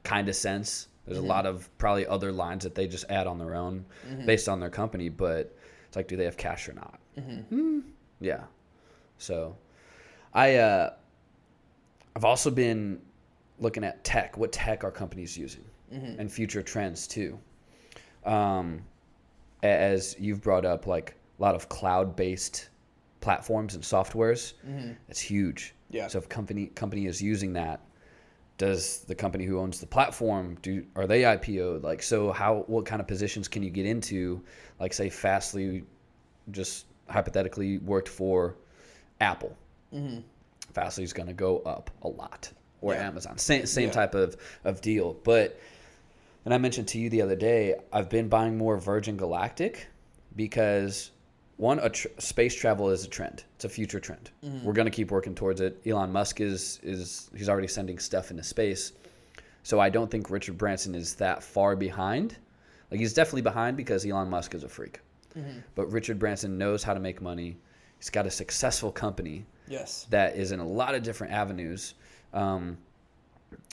kind of sense. There's a lot of probably other lines that they just add on their own based on their company, but it's like, do they have cash or not? Mm, yeah. So, I uh, I've also been looking at tech. What tech are companies using, and future trends too. Um, as you've brought up, like a lot of cloud-based platforms and softwares. It's huge. Yeah. So if company company is using that, does the company who owns the platform do are they IPO'd? Like so how what kind of positions can you get into? Like say Fastly just hypothetically worked for Apple. Mm-hmm. Fastly's gonna go up a lot. Or Yeah. Amazon. Same same Yeah. type of, of deal. But and I mentioned to you the other day, I've been buying more Virgin Galactic because one, a tr- space travel is a trend. It's a future trend. Mm-hmm. We're going to keep working towards it. Elon Musk is is he's already sending stuff into space. So I don't think Richard Branson is that far behind. Like he's definitely behind because Elon Musk is a freak. Mm-hmm. But Richard Branson knows how to make money. He's got a successful company Yes. that is in a lot of different avenues. Um,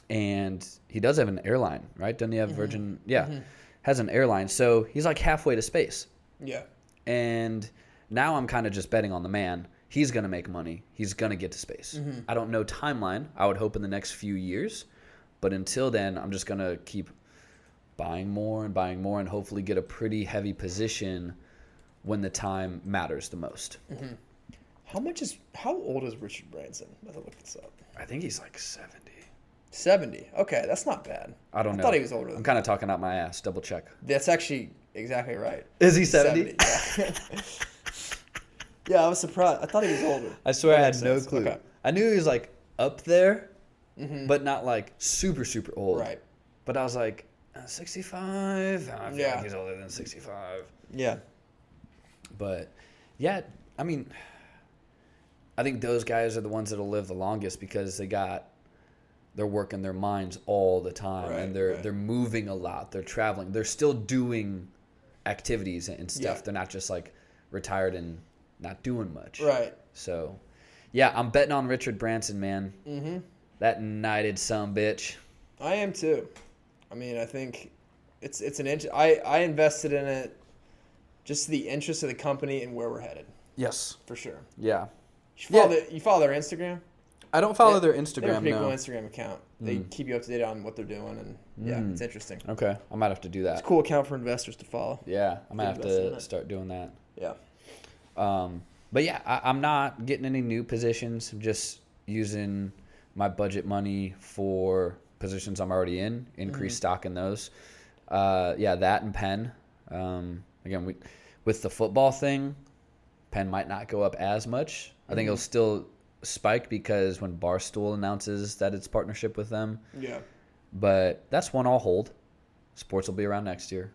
and he does have an airline, right? Doesn't he have mm-hmm. Virgin? Yeah, has an airline. So he's like halfway to space. Yeah. And now I'm kind of just betting on the man. He's going to make money. He's going to get to space. Mm-hmm. I don't know timeline. I would hope in the next few years. But until then, I'm just going to keep buying more and buying more and hopefully get a pretty heavy position when the time matters the most. Mm-hmm. How much is how old is Richard Branson? I have look this up. I think he's like 70. Seventy. Okay, that's not bad. I don't I know. thought he was older I'm kind of talking out my ass. Double check. That's actually exactly right. Is he yeah. yeah, I was surprised. I thought he was older. I swear I had no sense. clue. Okay. I knew he was like up there, but not like super super old. Right. But I was like, uh, 65. I feel Yeah. like he's older than 65. Yeah. But yeah, I mean, I think those guys are the ones that'll live the longest because they got they're working their minds all the time Right, and they're right. they're moving a lot. They're traveling. They're still doing activities and stuff. Yeah. They're not just like retired and not doing much. Right. So, yeah, I'm betting on Richard Branson, man. Mm-hmm. That knighted some bitch. I am too. I mean, I think it's it's an inch. I I invested in it, just the interest of the company and where we're headed Yes. for sure. Yeah. You follow, Yeah. the, you follow their Instagram. I don't follow They- their They have a Instagram pretty now. cool Instagram account. They keep you up to date on what they're doing, and yeah, Mm. it's interesting. Okay, I might have to do that. It's a cool account for investors to follow. Yeah, I might have to start doing that. Yeah. Um, but yeah, I, I'm not getting any new positions. I'm just using my budget money for positions I'm already in, increase stock in those. Uh, yeah, that and Penn. Um, again, we, with the football thing, Penn might not go up as much. I think it'll still spike because when Barstool announces that it's partnership with them. Yeah. But that's one I'll hold. Sports will be around next year.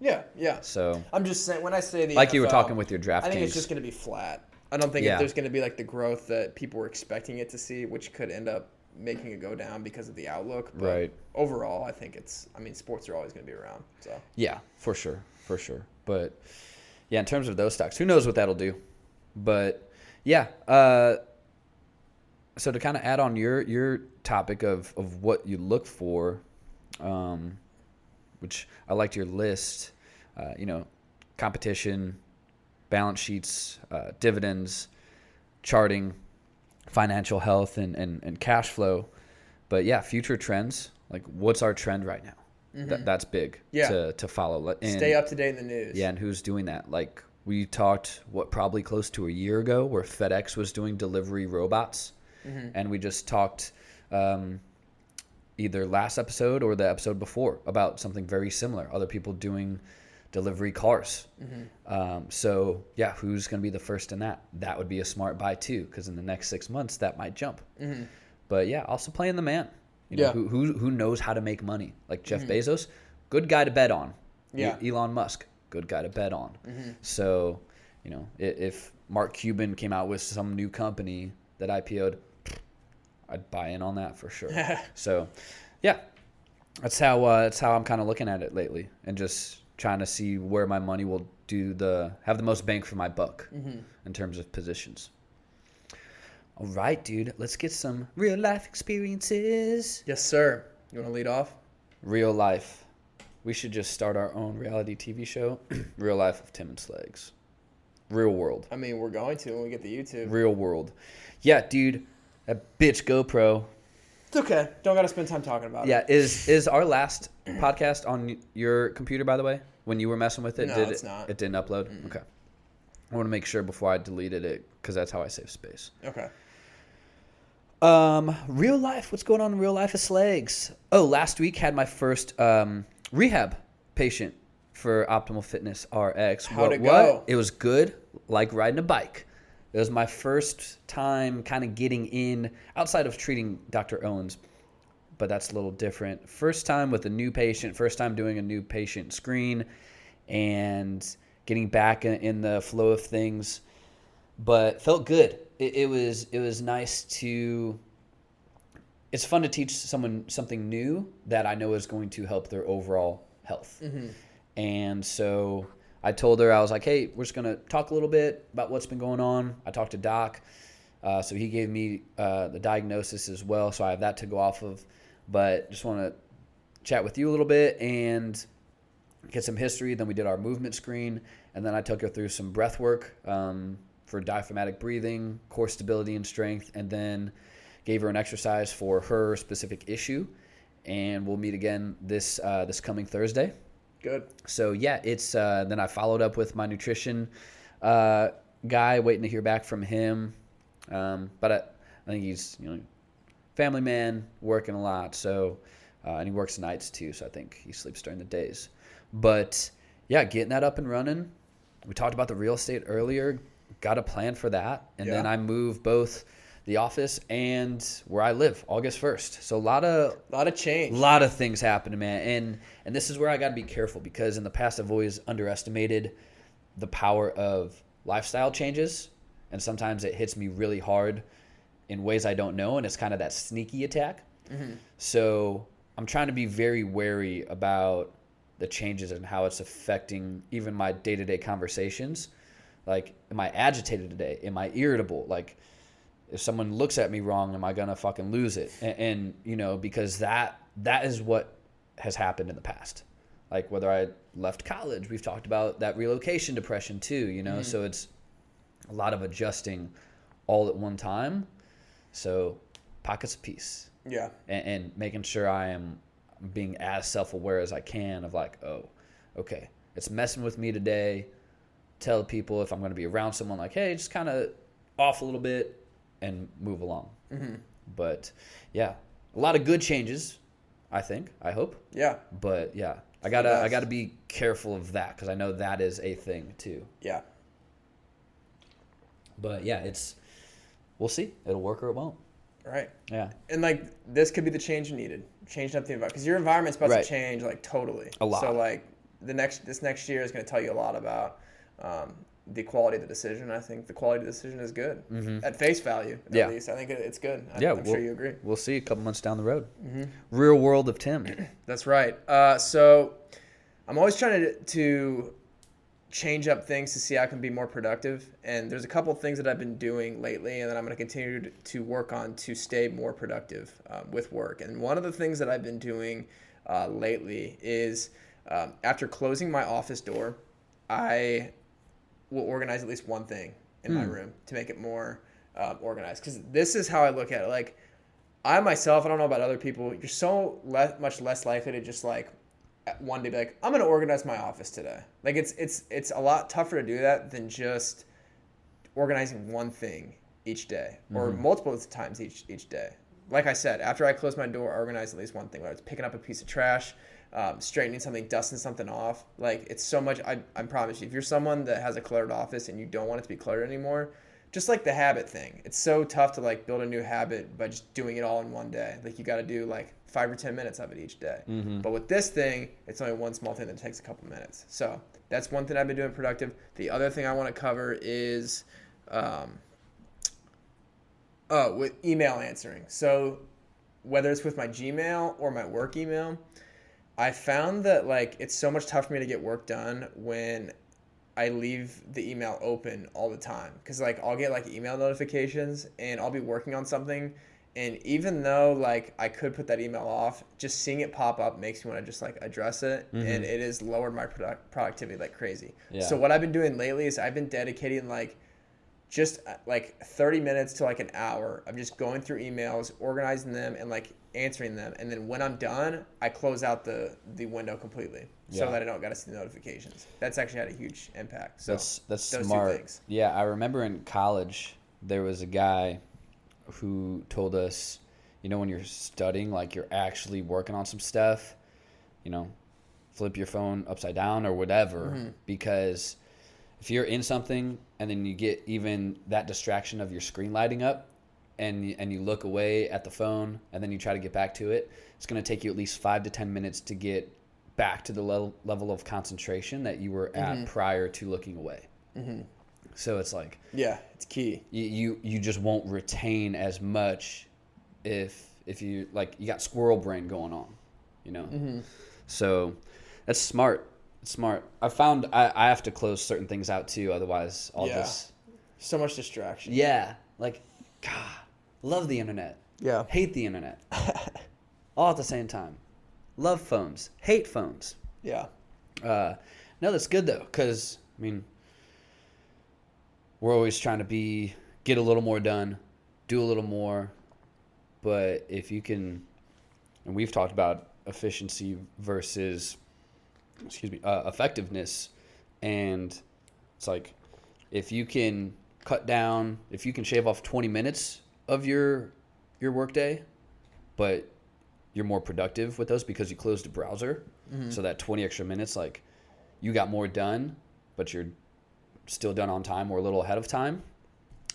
Yeah. Yeah. So, I'm just saying when I say the like you were talking with your draft I think it's just going to be flat. I don't think Yeah. if there's going to be like the growth that people were expecting it to see, which could end up making it go down because of the outlook. But Right. Overall, I think it's. I mean, sports are always going to be around. So. Yeah, for sure, for sure. But yeah, in terms of those stocks, who knows what that'll do? But yeah, uh, so to kind of add on your your topic of of what you look for, um, which I liked your list. Uh, you know, competition, balance sheets, uh, dividends. charting financial health and, and, and cash flow. But yeah, future trends. Like, what's our trend right now? That, that's big Mm-hmm. Yeah. to, to follow. And- Stay up to date in the news. Yeah, and who's doing that? Like, we talked, what, probably close to a year ago, where FedEx was doing delivery robots. Mm-hmm. And we just talked um, either last episode or the episode before about something very similar. Other people doing delivery cars. Mm-hmm. Um, so yeah, who's going to be the first in that? That would be a smart buy too, because in the next six months that might jump. But yeah, also playing the man. You know, Mm-hmm. Yeah. Mm-hmm. who, who who knows how to make money? Like Jeff Bezos, good guy to bet on. Yeah. E- Elon Musk, good guy to bet on. So, you know, if Mark Cuban came out with some new company that IPO'd, I'd buy in on that for sure. so, yeah, that's how uh, that's how I'm kind of looking at it lately, and just trying to see where my money will do the have the most bang for my buck in terms of positions. All right, dude, let's get some real life experiences. Yes, sir. You want to lead off? Real life. We should just start our own reality TV show. real life of Tim and Slags. Real world. I mean, we're going to when we get the YouTube. Real world. Yeah, dude. That bitch GoPro. It's okay. Don't got to spend time talking about it. Yeah, is is our last podcast on your computer by the way? When you were messing with it, No, did it's it not. it didn't upload? Okay. I want to make sure before I deleted it cuz that's how I save space. Okay. Um, real life. What's going on in real life of Slags? Oh, last week had my first um, rehab patient for Optimal Fitness RX. How'd what, it what? go? It was good, like riding a bike. It was my first time kind of getting in outside of treating Dr. Owens, but that's a little different. First time with a new patient, first time doing a new patient screen, and getting back in, the flow of things but felt good. It, it was it was nice to. It's fun to teach someone something new that I know is going to help their overall health. Mm-hmm. And so I told her I was like, "Hey, we're just gonna talk a little bit about what's been going on." I talked to Doc, uh, so he gave me uh, the diagnosis as well, so I have that to go off of. But just want to chat with you a little bit and get some history. Then we did our movement screen, and then I took her through some breath work um, for diaphragmatic breathing, core stability and strength, and then gave her an exercise for her specific issue. And we'll meet again this uh, this coming Thursday. Good. So yeah, it's uh, then I followed up with my nutrition uh, guy, waiting to hear back from him. Um, but I, I think he's you know family man, working a lot. So uh, and he works nights too. So I think he sleeps during the days. But yeah, getting that up and running. We talked about the real estate earlier. Got a plan for that, and then I moved both the office and where I live August first. So a lot of A lot of change. a lot of things happening, man. And and this is where I got to be careful because in the past I've always underestimated the power of lifestyle changes, and sometimes it hits me really hard in ways I don't know, and it's kind of that sneaky attack. Mm-hmm. So I'm trying to be very wary about the changes and how it's affecting even my day to day conversations. Like, am I agitated today? Am I irritable? Like, if someone looks at me wrong, am I gonna fucking lose it? And, and you know, because that that is what has happened in the past. Like whether I left college, we've talked about that relocation depression too. You know, mm-hmm. so it's a lot of adjusting all at one time. So pockets of peace Yeah. and, and making sure I am being as self aware as I can of like, oh, okay, it's messing with me today. Tell people if I'm going to be around someone like, hey, just kind of off a little bit and move along. But yeah, a lot of good changes, I think, I hope. Yeah. But yeah, I gotta I gotta be careful of that because I know that is a thing too. Yeah. But yeah, it's we'll see. It'll work or it won't. Right. Yeah, And like this could be the change you needed. Changing up the environment because your environment's about Right. to change like totally. A lot. So like the next this next year is going to tell you a lot about um, the quality of the decision. I think the quality of the decision is good at face value. At Mm-hmm. Yeah. least I think it's good. I, yeah. I'm we'll, sure you agree. We'll see a couple months down the road. Real world of Tim. That's right. Uh, so I'm always trying to, to change up things to see how I can be more productive. And there's a couple things that I've been doing lately, and that I'm going to continue to- to work on to stay more productive um, with work. And one of the things that I've been doing uh, lately is um, after closing my office door, I will organize at least one thing in my room to make it more um, organized. Because this is how I look at it. Like, I myself, I don't know about other people. You're so le- much less likely to just like one day be like, I'm gonna organize my office today. Like it's it's it's a lot tougher to do that than just organizing one thing each day or multiple times each each day. Like I said, after I close my door, I organize at least one thing. Whether it's picking up a piece of trash, um, straightening something, dusting something off. Like it's so much. I I promise you, if you're someone that has a cluttered office and you don't want it to be cluttered anymore, just like the habit thing, it's so tough to like build a new habit by just doing it all in one day. Like you got to do like five or ten minutes of it each day. But with this thing, it's only one small thing that takes a couple minutes. So that's one thing I've been doing productive. The other thing I want to cover is, um, oh, with email answering. So whether it's with my Gmail or my work email, I found that like it's so much tougher for me to get work done when I leave the email open all the time because like I'll get like email notifications and I'll be working on something and even though like I could put that email off, just seeing it pop up makes me want to just like address it and it has lowered my product productivity like crazy. Yeah. So what I've been doing lately is I've been dedicating like just uh, like 30 minutes to like an hour of just going through emails, organizing them and like answering them and then when I'm done, I close out the the window completely so that I don't got to see the notifications. That's actually had a huge impact. So That's that's smart. things. Yeah, I remember in college there was a guy who told us, you know, when you're studying, like you're actually working on some stuff, you know, flip your phone upside down or whatever, Mm-hmm. because if you're in something and then you get even that distraction of your screen lighting up, and you, and you look away at the phone and then you try to get back to it, it's going to take you at least five to ten minutes to get back to the level level of concentration that you were at Mm-hmm. prior to looking away. So it's like Yeah, it's key. you, you you just won't retain as much if if you like you got squirrel brain going on, you know. Mm-hmm. So that's smart. It's smart. I found I, I have to close certain things out too, otherwise all Yeah. this. So much distraction. Yeah, like God, love the internet, Yeah. hate the internet, all at the same time. Love phones, hate phones. Yeah. Uh, no, that's good though, because I mean, we're always trying to be get a little more done, do a little more, but if you can, and we've talked about efficiency versus, excuse me, uh, effectiveness, and it's like if you can cut down, if you can shave off twenty minutes of your your workday, but you're more productive with those because you closed the browser. Mm-hmm. So that 20 extra minutes, like you got more done, but you're still done on time or a little ahead of time.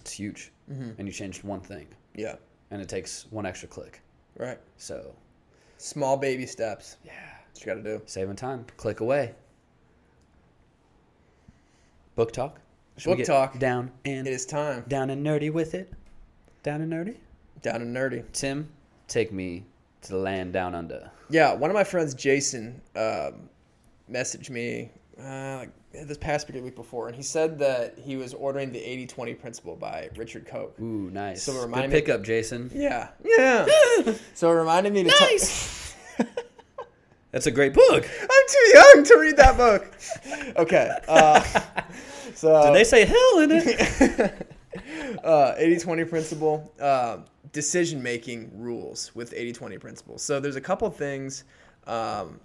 It's huge. Mm-hmm. And you changed one thing, Yeah. and it takes one extra click. Right. So, Small baby steps. yeah, what you got to do. saving time. Click away. Book talk. Should Book talk. Down and It is time. down and nerdy with it. Down and nerdy. Down and nerdy. Tim, take me to the land down under. Yeah, one of my friends, Jason, um, messaged me uh, like this past week, week before, and he said that he was ordering the 80-20 principle by Richard Koch. Ooh, nice. So Good remind me- pickup, Jason. Yeah, yeah. so it reminded me to. ta- Nice. That's a great book. I'm too young to read that book. Okay. Uh, so Did they say hell in it? Uh, 80-20 principle uh, decision making rules with 80-20 principle so there's a couple things um,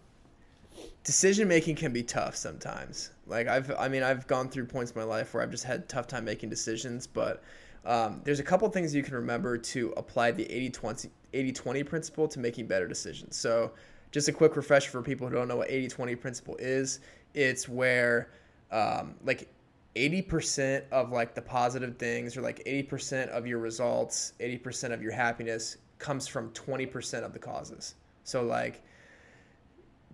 decision making can be tough sometimes. Like i've i mean i've gone through points in my life where i've just had tough time making decisions but um, there's a couple things you can remember to apply the 80-20 80-20 principle to making better decisions. So just a quick refresher for people who don't know what 80-20 principle is. It's where um, like 80% of like the positive things or like 80% of your results 80% of your happiness comes from 20% of the causes so like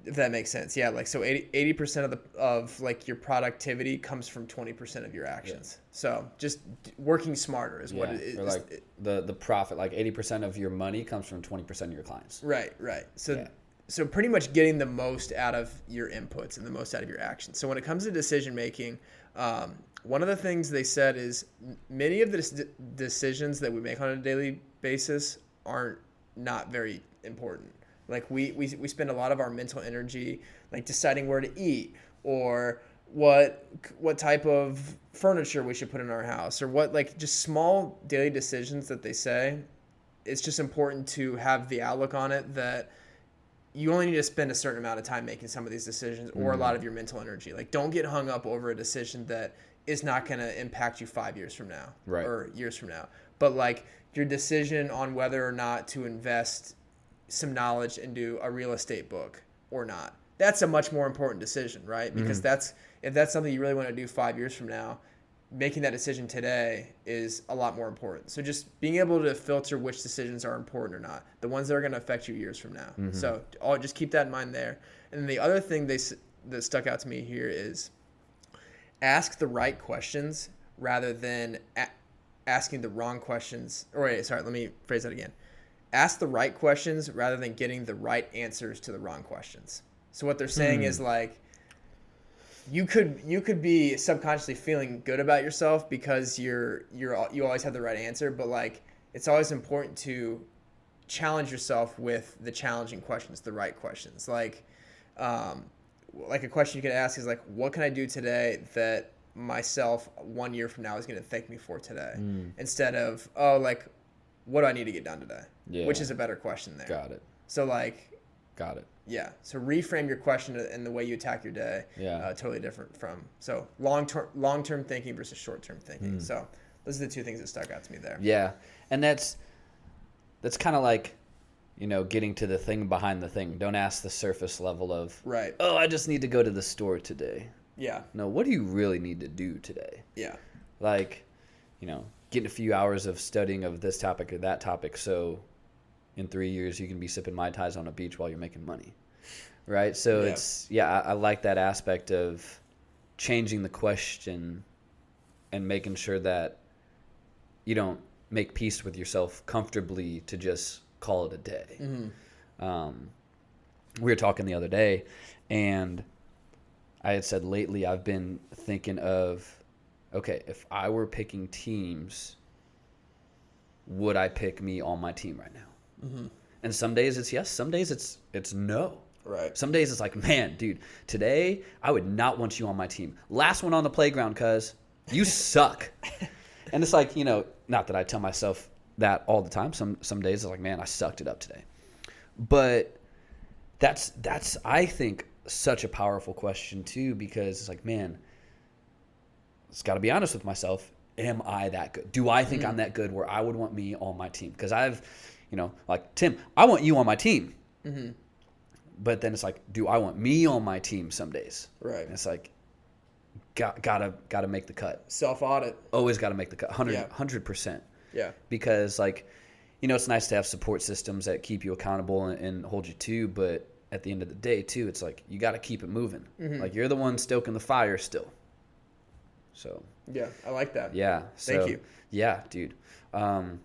if that makes sense yeah like so 80 percent of the of like your productivity comes from 20% of your actions so just working smarter is what it is or like the the profit, like eighty percent of your money comes from twenty percent of your clients. Right, right. So Yeah. so pretty much getting the most out of your inputs and the most out of your actions. So when it comes to decision making, um, one of the things they said is many of the decisions that we make on a daily basis aren't not very important. Like we, we we spend a lot of our mental energy like deciding where to eat or what what type of furniture we should put in our house or what like just small daily decisions that they say it's just important to have the outlook on it that you only need to spend a certain amount of time making some of these decisions or a lot mm-hmm. of your mental energy like don't get hung up over a decision that is not going to impact you five years from now Right. or years from now but like your decision on whether or not to invest some knowledge into a real estate book or not. That's a much more important decision, right? Because mm-hmm. that's if that's something you really want to do 5 years from now, making that decision today is a lot more important. So just being able to filter which decisions are important or not, the ones that are going to affect you years from now. Mm-hmm. So I'll just keep that in mind there. And then the other thing they that stuck out to me here is ask the right questions rather than a- asking the wrong questions. Or wait, sorry, let me phrase that again. Ask the right questions rather than getting the right answers to the wrong questions. So what they're saying is hmm. like you could you could be subconsciously feeling good about yourself because you're you're you always have the right answer, but like it's always important to challenge yourself with the challenging questions, the right questions. Like um, like a question you could ask is like, what can I do today that myself one year from now is going to thank me for today? Instead of oh like, what do I need to get done today? Yeah. Which is a better question there. Got it. So like, Got it. yeah. So reframe your question and the way you attack your day. Yeah. Uh, totally different from so long term long term thinking versus short term thinking. Hmm. So those are the two things that stuck out to me there. Yeah, and that's that's kind of like you know getting to the thing behind the thing. Don't ask the surface level of Right. oh I just need to go to the store today. Yeah. No, what do you really need to do today? Yeah. Like, you know, getting a few hours of studying of this topic or that topic, so in three years you can be sipping mai tais on a beach while you're making money, right? So Yeah. it's yeah, I, I like that aspect of changing the question and making sure that you don't make peace with yourself comfortably to just call it a day. Um, we were talking the other day, and I had said lately I've been thinking of, okay, if I were picking teams, would I pick me on my team right now? Mm-hmm. And some days it's yes, some days it's it's no. Right. Some days it's like, man, dude, today I would not want you on my team. Last one on the playground, cuz you suck. and it's like, you know, not that I tell myself that all the time. Some some days it's like, man, I sucked it up today. But that's that's I think such a powerful question too because it's like, man, it's got to be honest with myself. Am I that good? Do I think I'm mm-hmm. that good where I would want me on my team? Because I've, you know, like Tim, I want you on my team. But then it's like, do I want me on my team some days? Right. And it's like, got, gotta gotta make the cut. Self audit. Always gotta make the cut. 100 percent. Yeah. Because like, you know, it's nice to have support systems that keep you accountable and, and hold you to. But at the end of the day, too, it's like you got to keep it moving. Like you're the one stoking the fire still. So Yeah. I like that. yeah. Thank you. Yeah, dude. Um,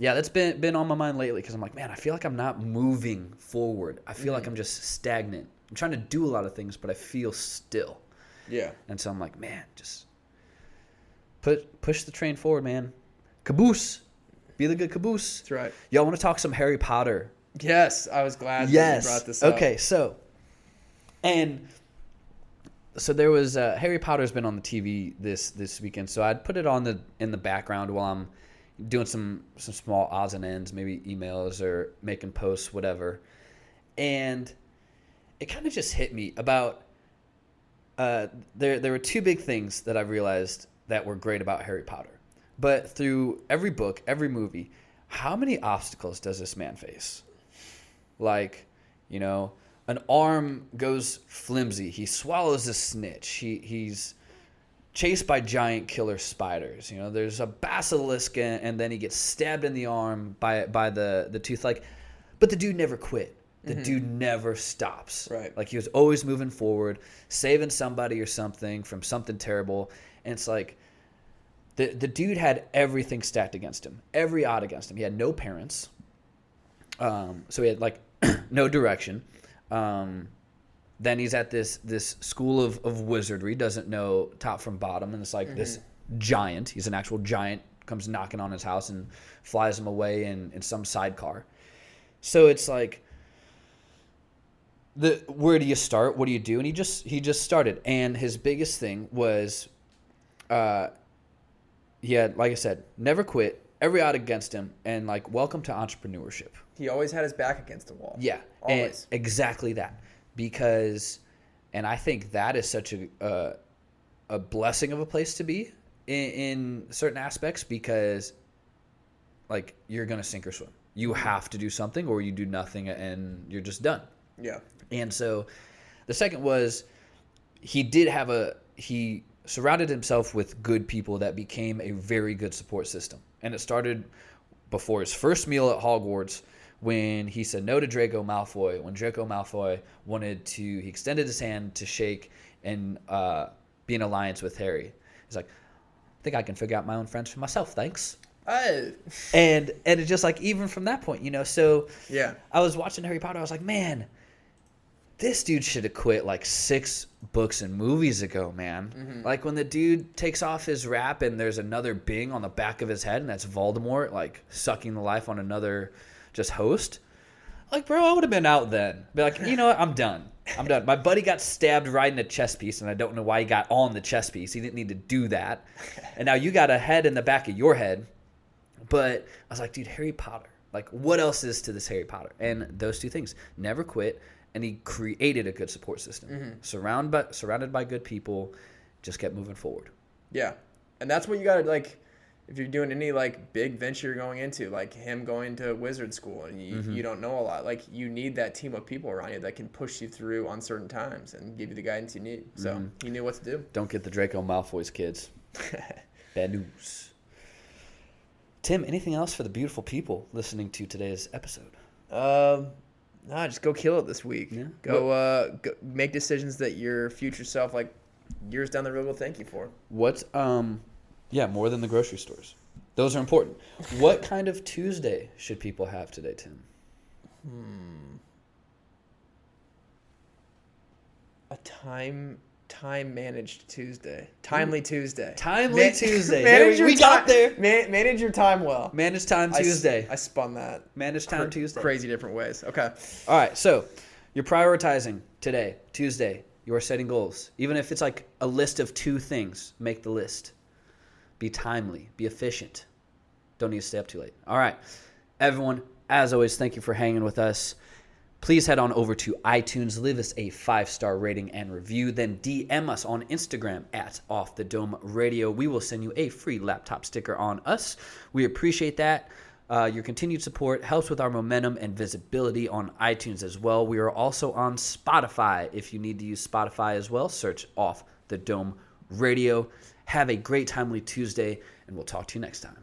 yeah, that's been been on my mind lately because I'm like, man, I feel like I'm not moving forward. I feel Mm-hmm. like I'm just stagnant. I'm trying to do a lot of things, but I feel still. Yeah. And so I'm like, man, just put push the train forward, man. Caboose, be the good caboose. That's right. Y'all want to talk some Harry Potter? Yes. I was glad that yes. you brought this up. okay, so and so there was uh, Harry Potter's been on the TV this this weekend, so I'd put it on the in the background while I'm doing some some small odds and ends, maybe emails or making posts, whatever. And it kind of just hit me about uh, there there were two big things that I realized that were great about Harry Potter. But through every book, every movie, how many obstacles does this man face? Like, you know, an arm goes flimsy. He swallows a snitch. He he's chased by giant killer spiders. You know, there's a basilisk, and, and then he gets stabbed in the arm by by the the tooth. Like, but the dude never quit. The dude never stops. Right. Like he was always moving forward, saving somebody or something from something terrible. And it's like the the dude had everything stacked against him, every odd against him. He had no parents, um, so he had like no direction. Um, then he's at this this school of, of wizardry, doesn't know top from bottom, and it's like this giant. He's an actual giant. Comes knocking on his house and flies him away in, in some sidecar. So it's like the where do you start? What do you do? And he just he just started, and his biggest thing was, uh, he had like I said, never quit, every odd against him, and like welcome to entrepreneurship. He always had his back against the wall. Yeah, Always. exactly that because, and I think that is such a a, a blessing of a place to be in, in certain aspects because, like you're gonna sink or swim. You have to do something, or you do nothing, and you're just done. Yeah. And so the second was he did have a he surrounded himself with good people that became a very good support system. And it started before his first meal at Hogwarts when he said no to Draco Malfoy. When Draco Malfoy wanted to, he extended his hand to shake and uh, be in alliance with Harry. He's like, I think I can figure out my own friends for myself. Thanks. I, And and it's just like even from that point, you know. So yeah. I was watching Harry Potter. I was like, man, this dude should have quit like six books and movies ago, man. Like when the dude takes off his wrap and there's another Bing on the back of his head, and that's Voldemort, like sucking the life on another just host. Like, bro, I would have been out then. Be like, you know what? I'm done. I'm done. My buddy got stabbed right in a chest piece, and I don't know why he got on the chest piece. He didn't need to do that. And now you got a head in the back of your head. But I was like, dude, Harry Potter. Like, what else is to this Harry Potter? And those two things. Never quit, and he created a good support system. Mm-hmm. Surround by, surrounded by good people, just kept moving forward. Yeah. And that's what you got to like if you're doing any like big venture you're going into, like him going to wizard school and you, Mm-hmm. you don't know a lot, like you need that team of people around you that can push you through uncertain times and give you the guidance you need. So Mm-hmm. he knew what to do. Don't get the Draco Malfoy's kids. Bad news. Tim, anything else for the beautiful people listening to today's episode? Um, nah, just go kill it this week. Yeah. Go, uh, go make decisions that your future self, like years down the road, will thank you for. What's um yeah, more than the grocery stores. Those are important. What kind of Tuesday should people have today, Tim? Hmm. A time time managed Tuesday, timely Tuesday, Timely Ma- Tuesday. manage we- got there. ma- manage your time well. Manage Time Tuesday. I, spun that. Manage Time Cra- Tuesday. Crazy different ways. Okay. All right, so you're prioritizing today, Tuesday. You are setting goals. Even if it's like a list of two things, make the list. Be timely, be efficient. Don't need to stay up too late. All right, everyone, as always, thank you for hanging with us. Please head on over to iTunes, leave us a five star rating and review. Then DM us on Instagram at Off the Dome Radio. We will send you a free laptop sticker on us. We appreciate that. Uh, your continued support helps with our momentum and visibility on iTunes as well. We are also on Spotify. If you need to use Spotify as well, search Off the Dome radio. Have a great, timely Tuesday, and we'll talk to you next time.